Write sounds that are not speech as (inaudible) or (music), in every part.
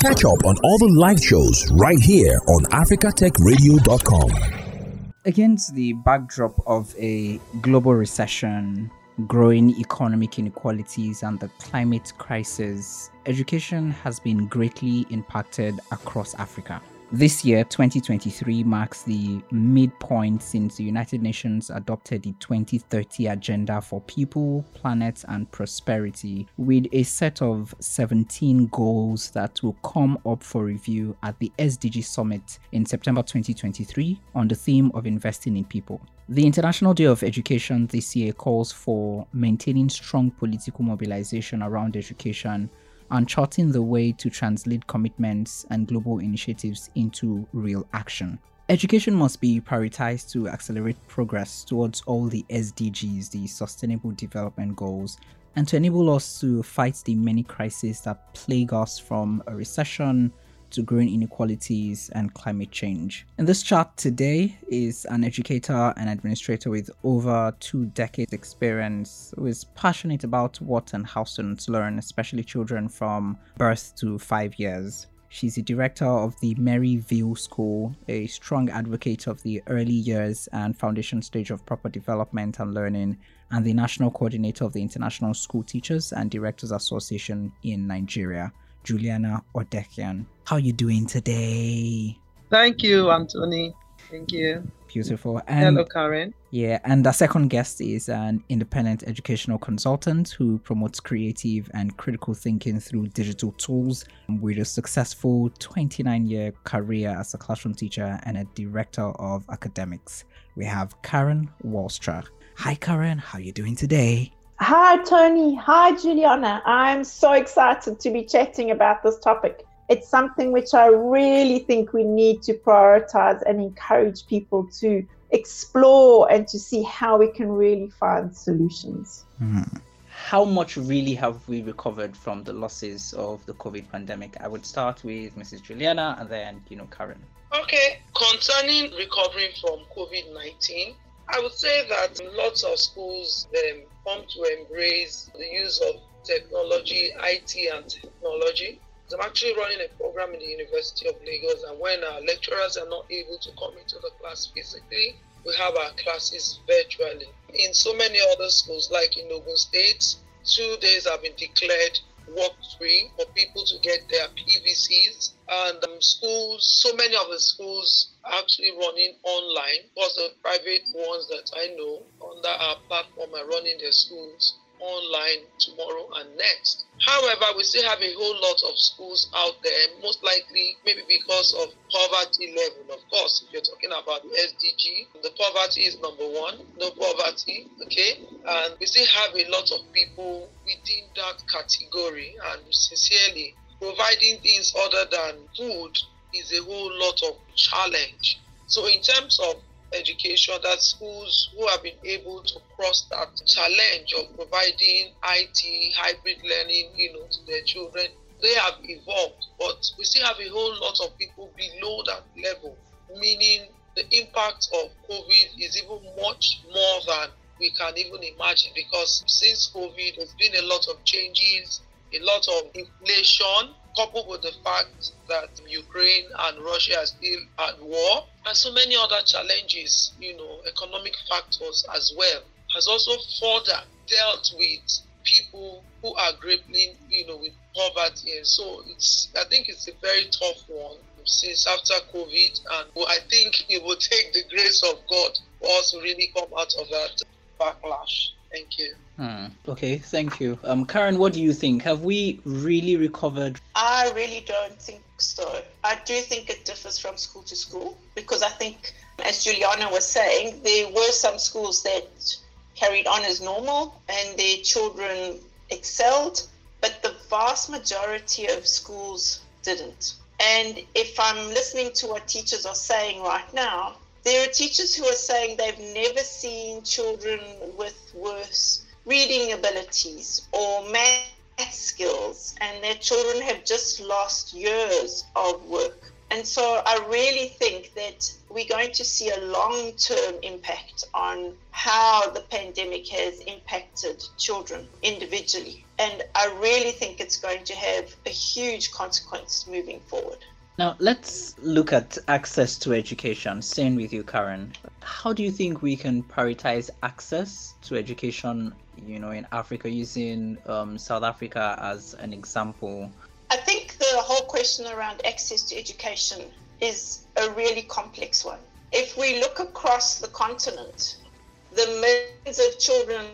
Catch up on all the live shows right here on africatechradio.com. Against the backdrop of a global recession, growing economic inequalities, and the climate crisis, education has been greatly impacted across Africa. This year, 2023, marks the midpoint since the United Nations adopted the 2030 Agenda for People, Planet, and Prosperity, with a set of 17 goals that will come up for review at the SDG Summit in September 2023 on the theme of investing in people. The International Day of Education this year calls for maintaining strong political mobilization around education and charting the way to translate commitments and global initiatives into real action. Education must be prioritized to accelerate progress towards all the SDGs, the Sustainable Development Goals, and to enable us to fight the many crises that plague us from a recession to growing inequalities and climate change. In this chat today is an educator and administrator with over two decades experience who is passionate about what and how students learn, especially children from birth to five years. She's the director of the Maryville School, a strong advocate of the early years and foundation stage of proper development and learning, and the national coordinator of the International School Teachers and Directors Association in Nigeria. Juliana Odekhian. How are you doing today? Thank you, Anthony. Thank you. Beautiful. And Hello, Karen. Yeah, and our second guest is an independent educational consultant who promotes creative and critical thinking through digital tools with a successful 29 year career as a classroom teacher and a director of academics. We have Karen Walstra. Hi, Karen. How are you doing today? Hi, Tony. Hi, Juliana. I'm so excited to be chatting about this topic. It's something which I really think we need to prioritize and encourage people to explore and to see how we can really find solutions. Mm. How much really have we recovered from the losses of the COVID pandemic? I would start with Mrs. Juliana and then, you know, Karen. Okay, concerning recovering from COVID 19, I would say that lots of schools um, come to embrace the use of technology, IT, and technology. I'm actually running a program in the University of Lagos, and when our lecturers are not able to come into the class physically, we have our classes virtually. In so many other schools, like in Ogun State, two days have been declared work free for people to get their PVCs. And um, schools, so many of the schools are actually running online because the private ones that I know under our platform are running their schools online tomorrow and next. However, we still have a whole lot of schools out there, most likely maybe because of poverty level. Of course, if you're talking about the SDG, the poverty is number one, no poverty, okay? And we still have a lot of people within that category, and sincerely, providing things other than food is a whole lot of challenge. So, in terms of education that schools who have been able to cross that challenge of providing IT, hybrid learning, you know, to their children, they have evolved. But we still have a whole lot of people below that level, meaning the impact of COVID is even much more than we can even imagine because since COVID, there's been a lot of changes, a lot of inflation, coupled with the fact that Ukraine and Russia are still at war, and so many other challenges, you know, economic factors as well, has also further dealt with people who are grappling, you know, with poverty. And so it's, I think it's a very tough one since after COVID, and I think it will (laughs) take the grace of God for us to really come out of that backlash. Thank you. Hmm. Okay, thank you. Um, Karen, what do you think? Have we really recovered? I really don't think so. I do think it differs from school to school because I think, as Juliana was saying, there were some schools that carried on as normal and their children excelled, but the vast majority of schools didn't. And if I'm listening to what teachers are saying right now, there are teachers who are saying they've never seen children with worse reading abilities or math skills, and their children have just lost years of work. And so I really think that we're going to see a long term impact on how the pandemic has impacted children individually. And I really think it's going to have a huge consequence moving forward. Now, let's look at access to education. Same with you, Karen. How do you think we can prioritize access to education, you know, in Africa, using um, South Africa as an example? I think the whole question around access to education is a really complex one. If we look across the continent, the millions of children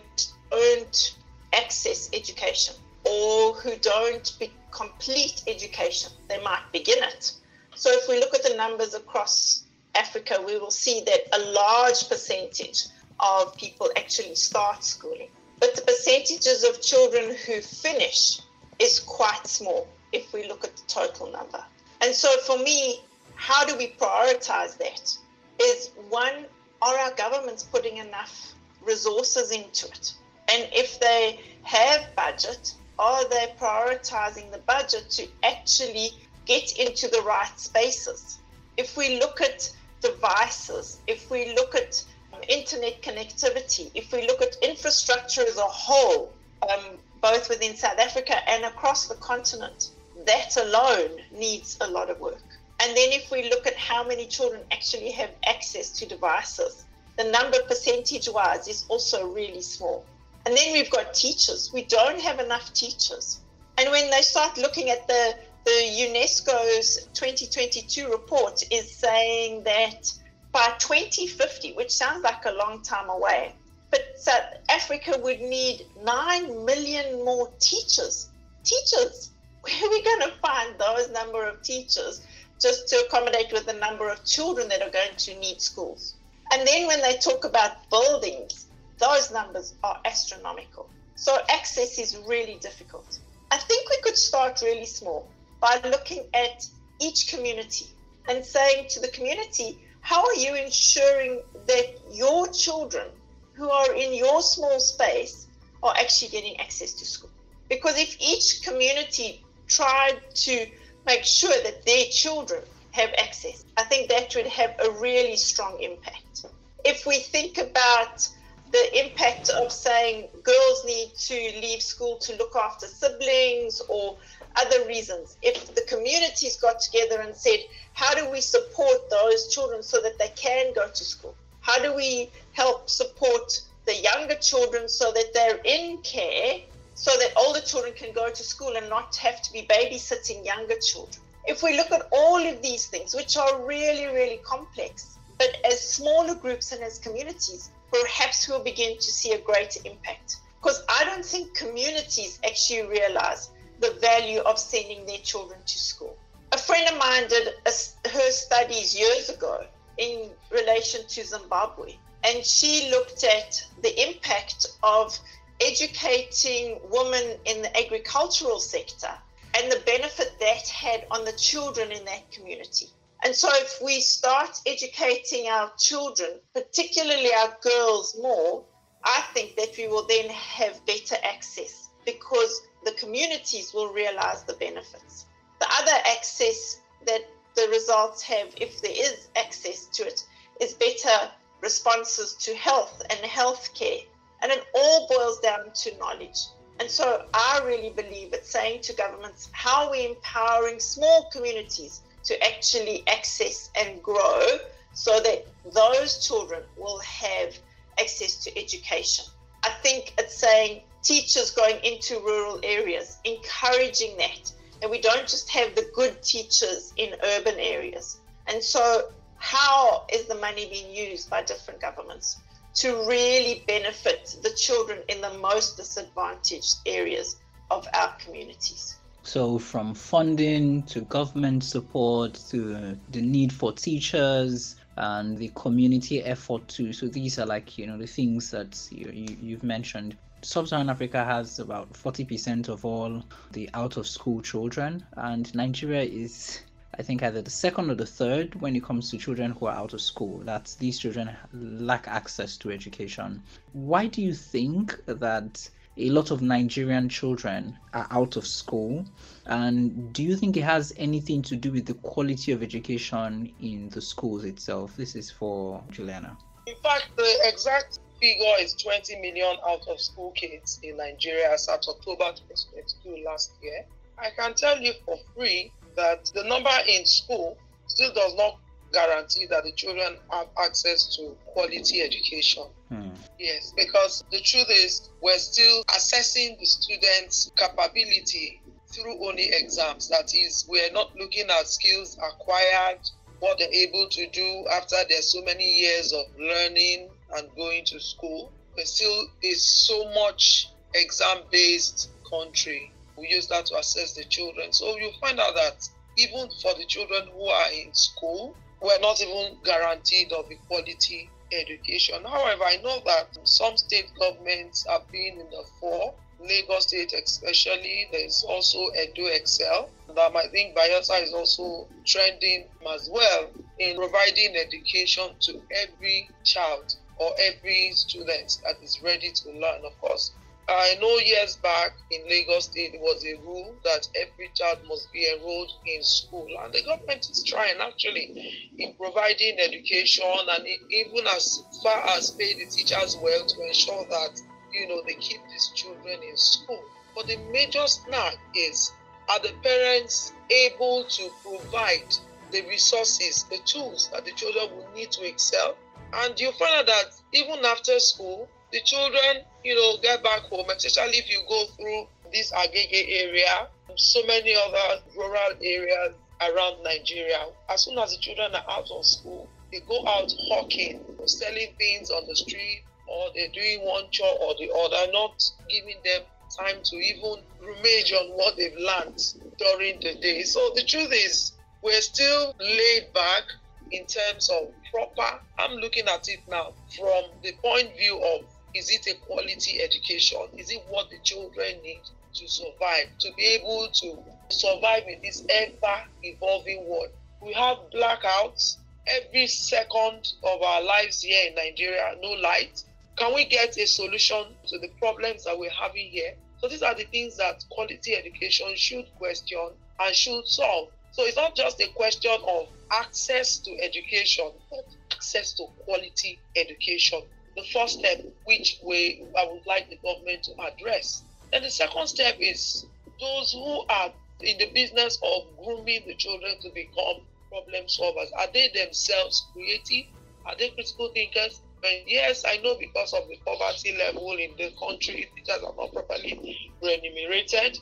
don't access education or who don't complete education. They might begin it. So if we look at the numbers across Africa, we will see that a large percentage of people actually start schooling. But the percentages of children who finish is quite small if we look at the total number. And so for me, how do we prioritize that? Is one, are our governments putting enough resources into it? And if they have budget, are they prioritizing the budget to actually get into the right spaces? If we look at devices, if we look at internet connectivity, if we look at infrastructure as a whole, um, both within South Africa and across the continent, that alone needs a lot of work. And then if we look at how many children actually have access to devices, the number percentage wise is also really small. And then we've got teachers. We don't have enough teachers. And when they start looking at the, the UNESCO's 2022 report is saying that by 2050, which sounds like a long time away, but South Africa would need 9 million more teachers. Teachers. Where are we going to find those number of teachers just to accommodate with the number of children that are going to need schools? And then when they talk about buildings, those numbers are astronomical. So access is really difficult. I think we could start really small by looking at each community and saying to the community, how are you ensuring that your children who are in your small space are actually getting access to school? Because if each community tried to make sure that their children have access, I think that would have a really strong impact. If we think about the impact of saying girls need to leave school to look after siblings or other reasons. If the communities got together and said, how do we support those children so that they can go to school? How do we help support the younger children so that they're in care so that older children can go to school and not have to be babysitting younger children? If we look at all of these things, which are really, really complex, but as smaller groups and as communities, perhaps we'll begin to see a greater impact. Because I don't think communities actually realize the value of sending their children to school. A friend of mine did a, her studies years ago in relation to Zimbabwe, and she looked at the impact of educating women in the agricultural sector and the benefit that had on the children in that community. And so, if we start educating our children, particularly our girls, more, I think that we will then have better access because the communities will realize the benefits. The other access that the results have, if there is access to it, is better responses to health and healthcare. And it all boils down to knowledge. And so I really believe it's saying to governments, how are we empowering small communities to actually access and grow so that those children will have access to education. I think it's saying teachers going into rural areas, encouraging that. And we don't just have the good teachers in urban areas. And so, how is the money being used by different governments to really benefit the children in the most disadvantaged areas of our communities? So, from funding to government support to the need for teachers and the community effort too. So, these are like, you know, the things that you, you, you've mentioned. Sub Saharan Africa has about 40% of all the out of school children, and Nigeria is I think either the second or the third when it comes to children who are out of school. That these children lack access to education. Why do you think that a lot of Nigerian children are out of school. And do you think it has anything to do with the quality of education in the schools itself? This is for Juliana. In fact, the exact figure is 20 million out of school kids in Nigeria as at October 2022 last year. I can tell you for free that the number in school still does not guarantee that the children have access to quality education. Hmm. Yes, because the truth is, we're still assessing the students' capability through only exams. That is, we're not looking at skills acquired, what they're able to do after there's so many years of learning and going to school. It still is so much exam based country. We use that to assess the children. So you find out that even for the children who are in school, we're not even guaranteed of equality education. However, I know that some state governments have been in the fore. Lagos State, especially, there's also Edu Excel. Um, I think Bayelsa is also trending as well in providing education to every child or every student that is ready to learn. Of course, I know years back in Lagos State, there was a rule that every child must be enrolled in school, and the government is trying actually in providing education and even as far as pay the teachers well to ensure that you know they keep these children in school. But the major snag is are the parents able to provide the resources, the tools that the children will need to excel? And you find out that even after school, the children, you know, get back home, especially if you go through this Agege area, so many other rural areas around Nigeria. As soon as the children are out of school, they go out hawking, selling things on the street, or they're doing one chore or the other, not giving them time to even rummage on what they've learned during the day. So the truth is, we're still laid back in terms of proper. I'm looking at it now from the point view of is it a quality education? Is it what the children need to survive, to be able to survive in this ever evolving world? We have blackouts every second of our lives here in Nigeria, no light. Can we get a solution to the problems that we're having here? So these are the things that quality education should question and should solve. So it's not just a question of access to education, but access to quality education. The first step, which we I would like the government to address. And the second step is those who are in the business of grooming the children to become problem solvers. Are they themselves creative? Are they critical thinkers? And yes, I know because of the poverty level in the country, teachers are not properly remunerated.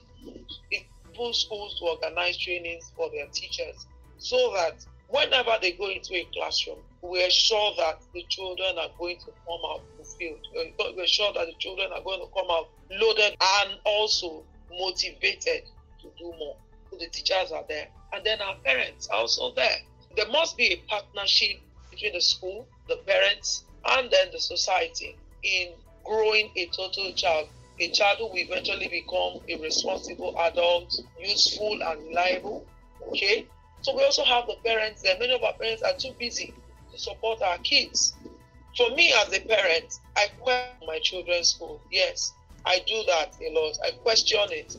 It puts schools to organize trainings for their teachers so that whenever they go into a classroom, we're sure that the children are going to come out fulfilled. We're sure that the children are going to come out loaded and also motivated to do more. So the teachers are there. And then our parents are also there. There must be a partnership between the school, the parents, and then the society in growing a total child, a child who will eventually become a responsible adult, useful and reliable. Okay? So we also have the parents there. Many of our parents are too busy support our kids. For me as a parent, I question my children's school. Yes, I do that a lot. I question it.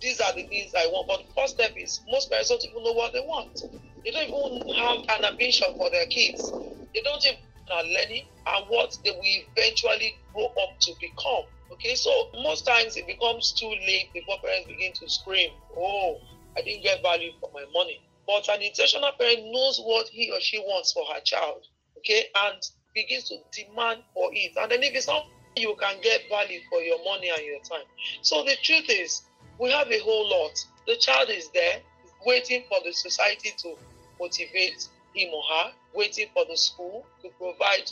These are the things I want. But the first step is most parents don't even know what they want. They don't even have an ambition for their kids. They don't even are learning and what they will eventually grow up to become. Okay, so most times it becomes too late before parents begin to scream, Oh, I didn't get value for my money. But an intentional parent knows what he or she wants for her child, okay, and begins to demand for it. And then if it's not, you can get value for your money and your time. So the truth is, we have a whole lot. The child is there, waiting for the society to motivate him or her, waiting for the school to provide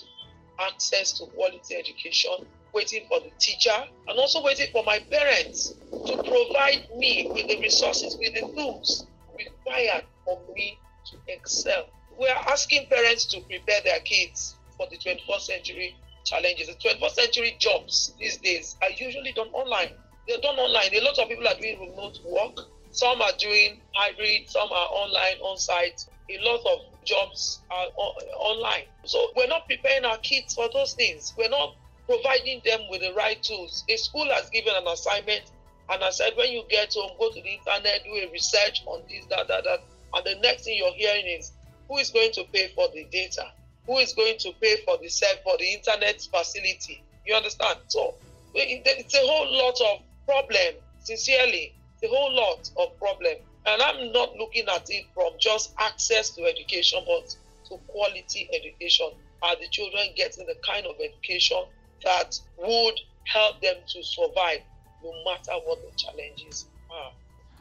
access to quality education, waiting for the teacher, and also waiting for my parents to provide me with the resources, with the tools required for me to excel. We are asking parents to prepare their kids for the 21st century challenges. The 21st century jobs these days are usually done online. They're done online. A lot of people are doing remote work. Some are doing hybrid, some are online, on site. A lot of jobs are online. So we're not preparing our kids for those things. We're not providing them with the right tools. A school has given an assignment and I said, when you get home, go to the internet, do a research on this, that, that, that. And the next thing you're hearing is who is going to pay for the data? Who is going to pay for the set for the internet facility? You understand? So it's a whole lot of problem. Sincerely, it's a whole lot of problem. And I'm not looking at it from just access to education, but to quality education. Are the children getting the kind of education that would help them to survive no matter what the challenges are?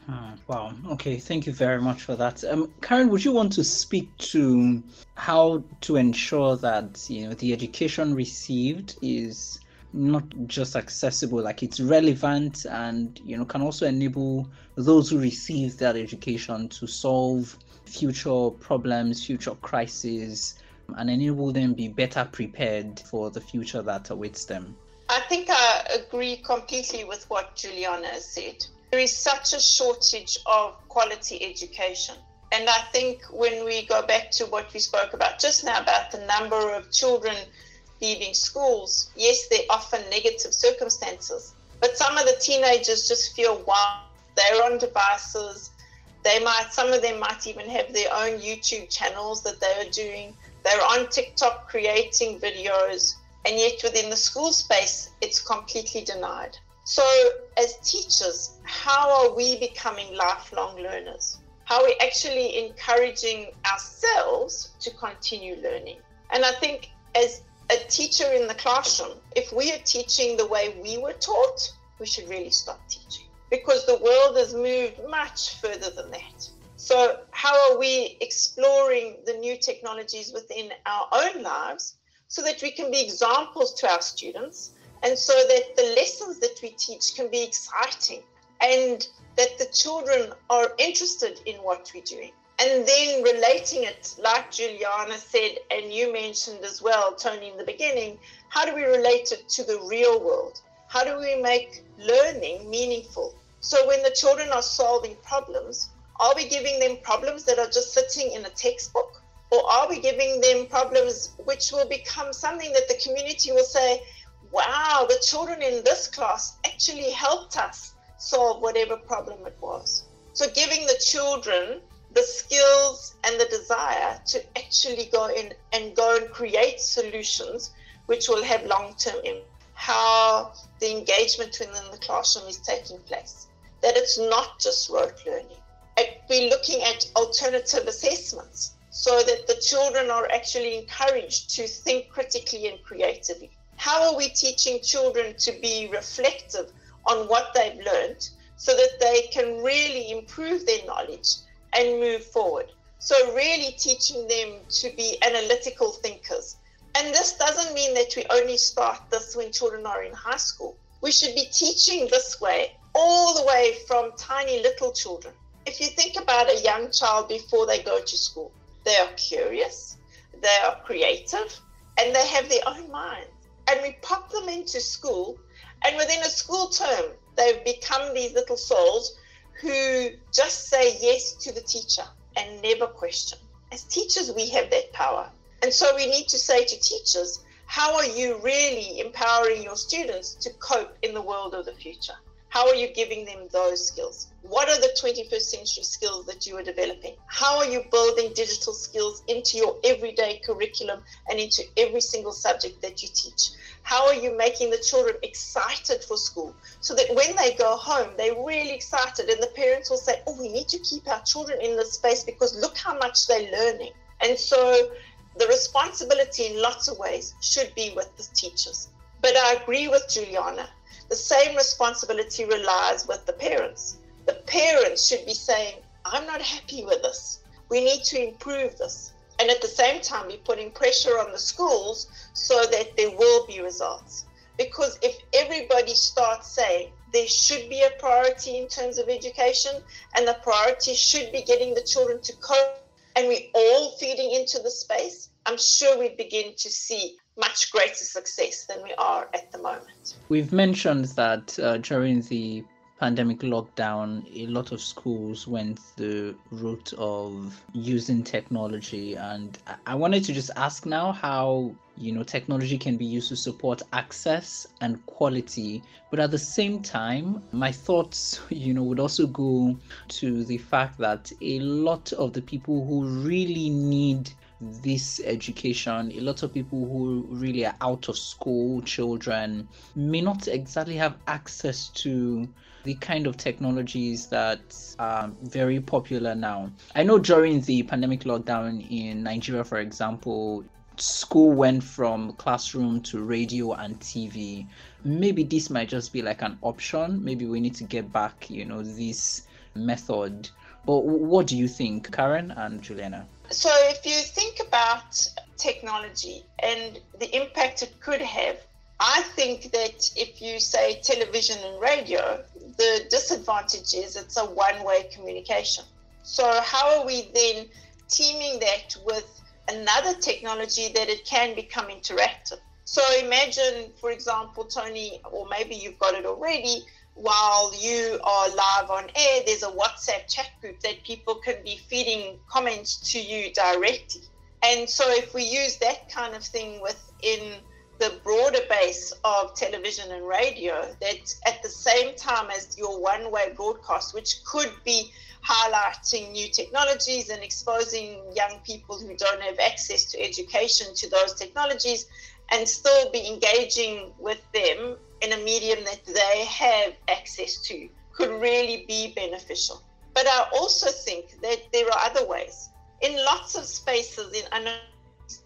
Ah, wow. Okay. Thank you very much for that. Um, Karen, would you want to speak to how to ensure that you know the education received is not just accessible, like it's relevant, and you know can also enable those who receive that education to solve future problems, future crises, and enable them be better prepared for the future that awaits them. I think I agree completely with what Juliana said. There is such a shortage of quality education. And I think when we go back to what we spoke about just now about the number of children leaving schools, yes, they're often negative circumstances, but some of the teenagers just feel, wow, they're on devices. They might, some of them might even have their own YouTube channels that they are doing. They're on TikTok creating videos, and yet within the school space, it's completely denied. So, as teachers, how are we becoming lifelong learners? How are we actually encouraging ourselves to continue learning? And I think, as a teacher in the classroom, if we are teaching the way we were taught, we should really stop teaching because the world has moved much further than that. So, how are we exploring the new technologies within our own lives so that we can be examples to our students and so that the lessons that we teach can be exciting and that the children are interested in what we're doing. And then relating it, like Juliana said, and you mentioned as well, Tony, in the beginning, how do we relate it to the real world? How do we make learning meaningful? So when the children are solving problems, are we giving them problems that are just sitting in a textbook? Or are we giving them problems which will become something that the community will say, wow, the children in this class actually helped us solve whatever problem it was. So, giving the children the skills and the desire to actually go in and go and create solutions which will have long term impact. How the engagement within the classroom is taking place. That it's not just rote learning. We're looking at alternative assessments so that the children are actually encouraged to think critically and creatively. How are we teaching children to be reflective on what they've learned so that they can really improve their knowledge and move forward? So, really teaching them to be analytical thinkers. And this doesn't mean that we only start this when children are in high school. We should be teaching this way all the way from tiny little children. If you think about a young child before they go to school, they are curious, they are creative, and they have their own mind and we pop them into school, and within a school term, they've become these little souls who just say yes to the teacher and never question. As teachers, we have that power. And so we need to say to teachers, how are you really empowering your students to cope in the world of the future? How are you giving them those skills? What are the 21st century skills that you are developing? How are you building digital skills into your everyday curriculum and into every single subject that you teach? How are you making the children excited for school so that when they go home, they're really excited and the parents will say, Oh, we need to keep our children in this space because look how much they're learning. And so the responsibility in lots of ways should be with the teachers. But I agree with Juliana the same responsibility relies with the parents. The parents should be saying, I'm not happy with this. We need to improve this. And at the same time, be putting pressure on the schools so that there will be results. Because if everybody starts saying there should be a priority in terms of education, and the priority should be getting the children to cope, and we all feeding into the space, I'm sure we begin to see much greater success than we are at the moment. We've mentioned that uh, during the pandemic lockdown, a lot of schools went the route of using technology. And I wanted to just ask now how you know technology can be used to support access and quality but at the same time my thoughts you know would also go to the fact that a lot of the people who really need this education. A lot of people who really are out of school, children, may not exactly have access to the kind of technologies that are very popular now. I know during the pandemic lockdown in Nigeria, for example, school went from classroom to radio and TV. Maybe this might just be like an option. Maybe we need to get back, you know, this method. But what do you think, Karen and Juliana? So, if you think about technology and the impact it could have, I think that if you say television and radio, the disadvantage is it's a one way communication. So, how are we then teaming that with another technology that it can become interactive? So, imagine, for example, Tony, or maybe you've got it already, while you are live on air, there's a WhatsApp chat group that people can be feeding comments to you directly. And so, if we use that kind of thing within the broader base of television and radio, that at the same time as your one way broadcast, which could be highlighting new technologies and exposing young people who don't have access to education to those technologies, and still be engaging with them in a medium that they have access to could really be beneficial. But I also think that there are other ways. In lots of spaces, in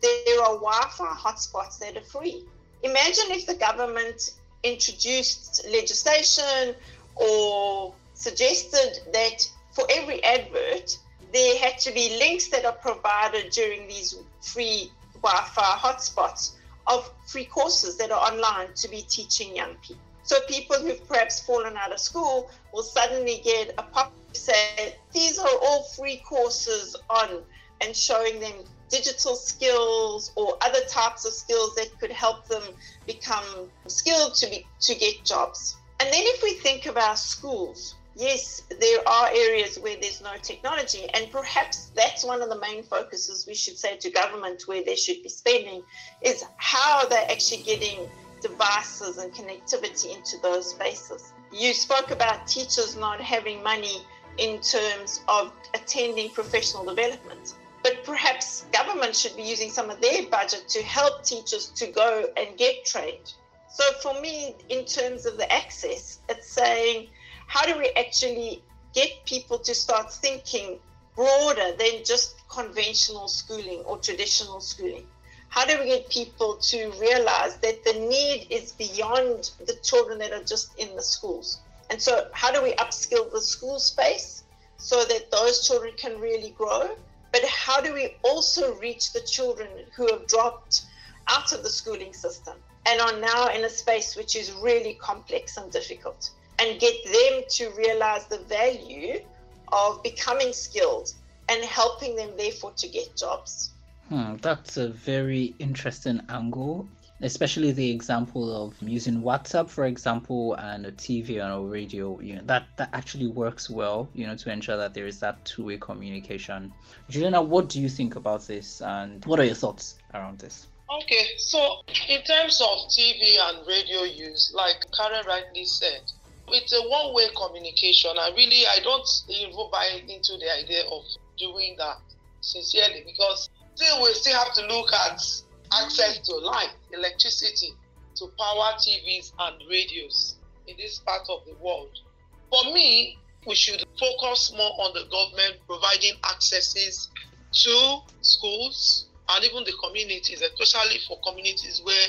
there are Wi-Fi hotspots that are free. Imagine if the government introduced legislation or suggested that for every advert there had to be links that are provided during these free Wi-Fi hotspots of free courses that are online to be teaching young people. So people who've perhaps fallen out of school will suddenly get a pop say, these are all free courses on and showing them digital skills or other types of skills that could help them become skilled to be to get jobs. And then if we think of our schools, yes, there are areas where there's no technology, and perhaps that's one of the main focuses we should say to government where they should be spending is how they're actually getting devices and connectivity into those spaces. You spoke about teachers not having money in terms of attending professional development. But perhaps government should be using some of their budget to help teachers to go and get trained. So for me, in terms of the access, it's saying how do we actually get people to start thinking broader than just conventional schooling or traditional schooling? How do we get people to realize that the need is beyond the children that are just in the schools? And so, how do we upskill the school space so that those children can really grow? But how do we also reach the children who have dropped out of the schooling system and are now in a space which is really complex and difficult? And get them to realize the value of becoming skilled and helping them, therefore, to get jobs. Hmm, that's a very interesting angle, especially the example of using WhatsApp, for example, and a TV and a radio. You know, that that actually works well. You know, to ensure that there is that two-way communication. Juliana, what do you think about this, and what are your thoughts around this? Okay, so in terms of TV and radio use, like Karen rightly said, it's a one-way communication and really i don't even buy into the idea of doing that sincerely because still we still have to look at access to light electricity to power tvs and radios in this part of the world. For me we should focus more on the government providing accesses to schools and even the communities, especially for communities where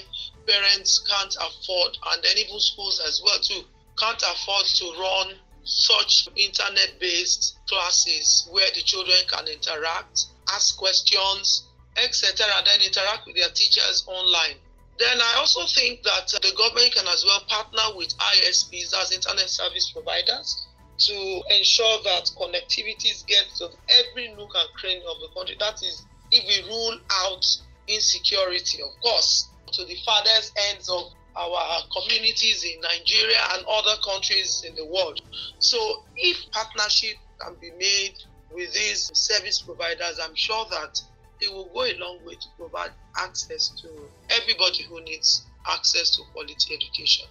parents can't afford, and then even schools as well too can't afford to run such internet based classes where the children can interact, ask questions, etc., then interact with their teachers online. Then I also think that uh, the government can as well partner with ISPs, as internet service providers, to ensure that connectivities get to every nook and cranny of the country. That is, if we rule out insecurity, of course, to the farthest ends of our communities in Nigeria and other countries in the world. So, if partnership can be made with these service providers, I'm sure that it will go a long way to provide access to everybody who needs access to quality education.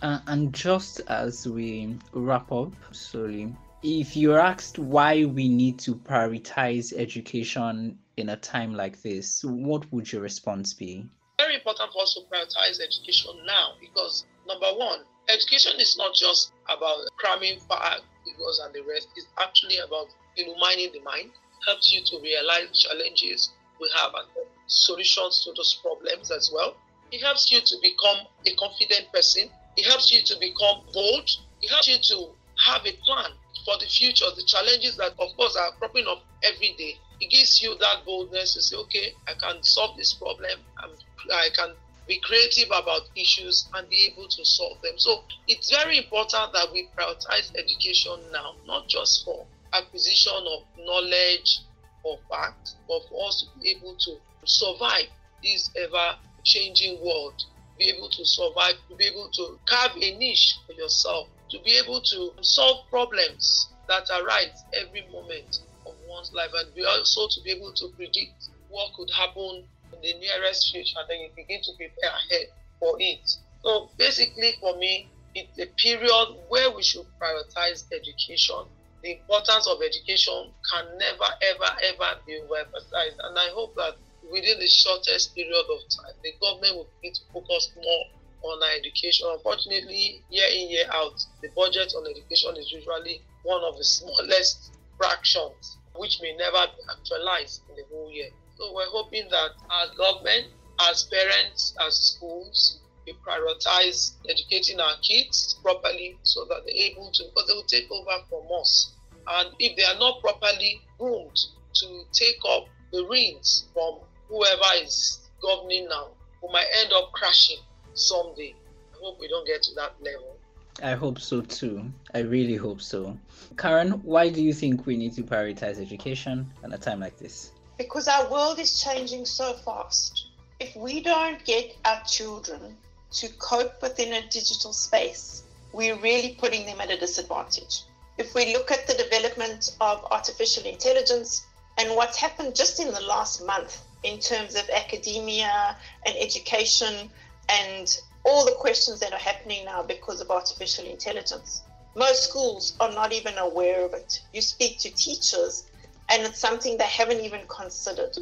Uh, and just as we wrap up slowly, if you're asked why we need to prioritize education in a time like this, what would your response be? Very important for us to prioritize education now because number one, education is not just about cramming figures and the rest, it's actually about illumining the mind, helps you to realize challenges we have and solutions to those problems as well. It helps you to become a confident person. It helps you to become bold. It helps you to have a plan for the future, the challenges that, of course, are cropping up every day. It gives you that boldness to say, okay, I can solve this problem. I'm, I can be creative about issues and be able to solve them. So it's very important that we prioritize education now, not just for acquisition of knowledge or facts, but for us to be able to survive this ever changing world, be able to survive, be able to carve a niche for yourself, to be able to solve problems that arise every moment of one's life, and be also to be able to predict what could happen in the nearest future, and then you begin to prepare ahead for it. So basically, for me, it's a period where we should prioritize education. The importance of education can never, ever, ever be overemphasized. And I hope that within the shortest period of time, the government will begin to focus more on education. Unfortunately, year in, year out, the budget on education is usually one of the smallest fractions, which may never be actualized in the whole year. So we're hoping that as government, as parents, as schools, we prioritize educating our kids properly so that they're able to, because they will take over from us. And if they are not properly groomed to take up the reins from whoever is governing now, we might end up crashing someday. I hope we don't get to that level. I hope so too. I really hope so. Karen, why do you think we need to prioritize education at a time like this? Because our world is changing so fast. If we don't get our children to cope within a digital space, we're really putting them at a disadvantage. If we look at the development of artificial intelligence and what's happened just in the last month in terms of academia and education and all the questions that are happening now because of artificial intelligence. Most schools are not even aware of it. You speak to teachers, and it's something they haven't even considered.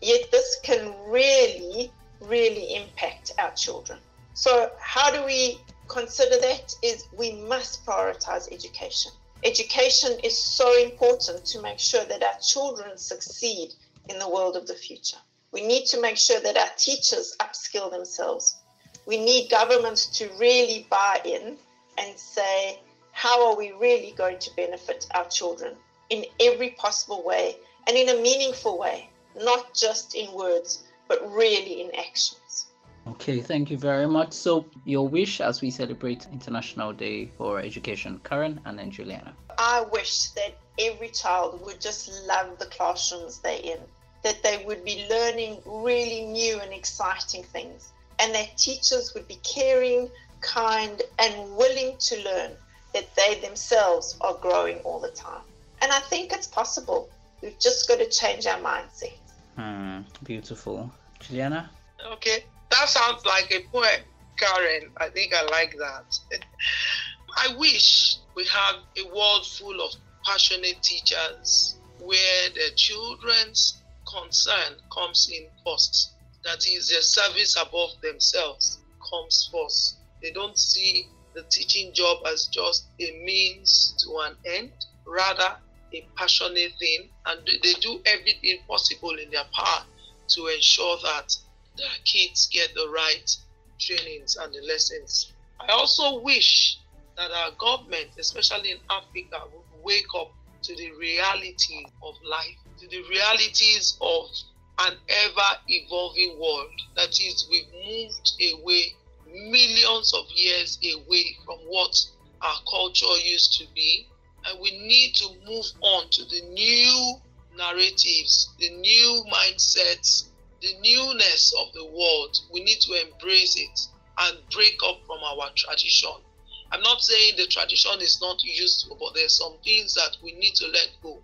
Yet, this can really, really impact our children. So, how do we consider that? Is we must prioritize education. Education is so important to make sure that our children succeed in the world of the future. We need to make sure that our teachers upskill themselves we need governments to really buy in and say, how are we really going to benefit our children in every possible way and in a meaningful way, not just in words, but really in actions. Okay, thank you very much. So, your wish as we celebrate International Day for Education, Karen and then Juliana. I wish that every child would just love the classrooms they're in, that they would be learning really new and exciting things, and that teachers would be caring, kind, and willing to learn that they themselves are growing all the time. And I think it's possible. We've just got to change our mindset. Hmm, beautiful. Juliana? Okay, that sounds like a poem, Karen. I think I like that. (laughs) I wish we have a world full of passionate teachers where the children's concern comes in first that is their service above themselves comes first. They don't see the teaching job as just a means to an end, rather a passionate thing, and they do everything possible in their power to ensure that their kids get the right trainings and the lessons. I also wish that our government, especially in Africa, would wake up to the reality of life, to the realities of an ever evolving world. That is, we've moved away millions of years away from what our culture used to be. And we need to move on to the new narratives, the new mindsets, the newness of the world. We need to embrace it and break up from our tradition. I'm not saying the tradition is not useful, but there's some things that we need to let go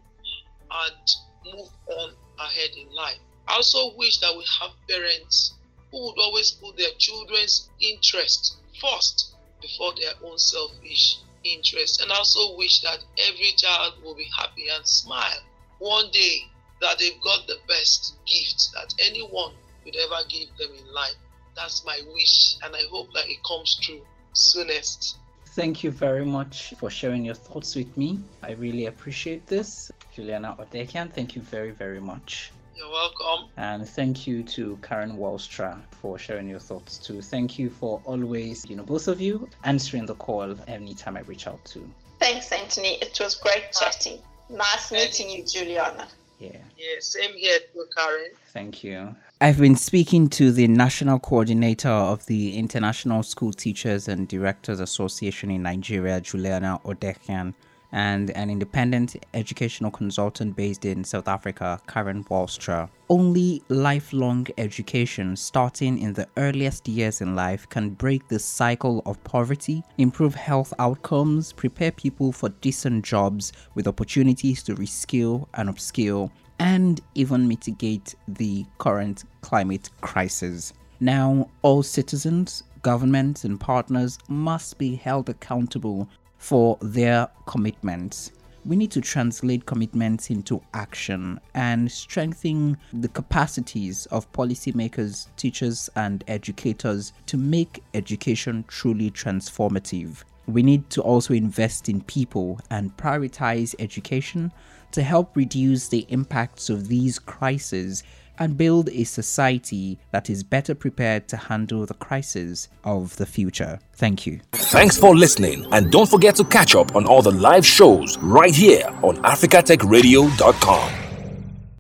and move on ahead in life. I also wish that we have parents who would always put their children's interest first before their own selfish interest. And also wish that every child will be happy and smile one day that they've got the best gift that anyone could ever give them in life. That's my wish, and I hope that it comes true soonest. Thank you very much for sharing your thoughts with me. I really appreciate this. Juliana Odekhian, thank you very, very much. You're welcome. And thank you to Karen Walstra for sharing your thoughts too. Thank you for always, you know, both of you answering the call anytime I reach out to. Thanks, Anthony. It was great chatting. Nice meeting you, Juliana. Yeah. Yeah, same here to Karen. Thank you. I've been speaking to the national coordinator of the International School Teachers and Directors Association in Nigeria, Juliana Odekhian, and an independent educational consultant based in South Africa, Karen Walstra. Only lifelong education, starting in the earliest years in life, can break the cycle of poverty, improve health outcomes, prepare people for decent jobs with opportunities to reskill and upskill, and even mitigate the current climate crisis. Now, all citizens, governments, and partners must be held accountable for their commitments. We need to translate commitments into action and strengthen the capacities of policymakers, teachers, and educators to make education truly transformative. We need to also invest in people and prioritize education to help reduce the impacts of these crises and build a society that is better prepared to handle the crises of the future. Thank you. Thanks for listening, and don't forget to catch up on all the live shows right here on africatechradio.com.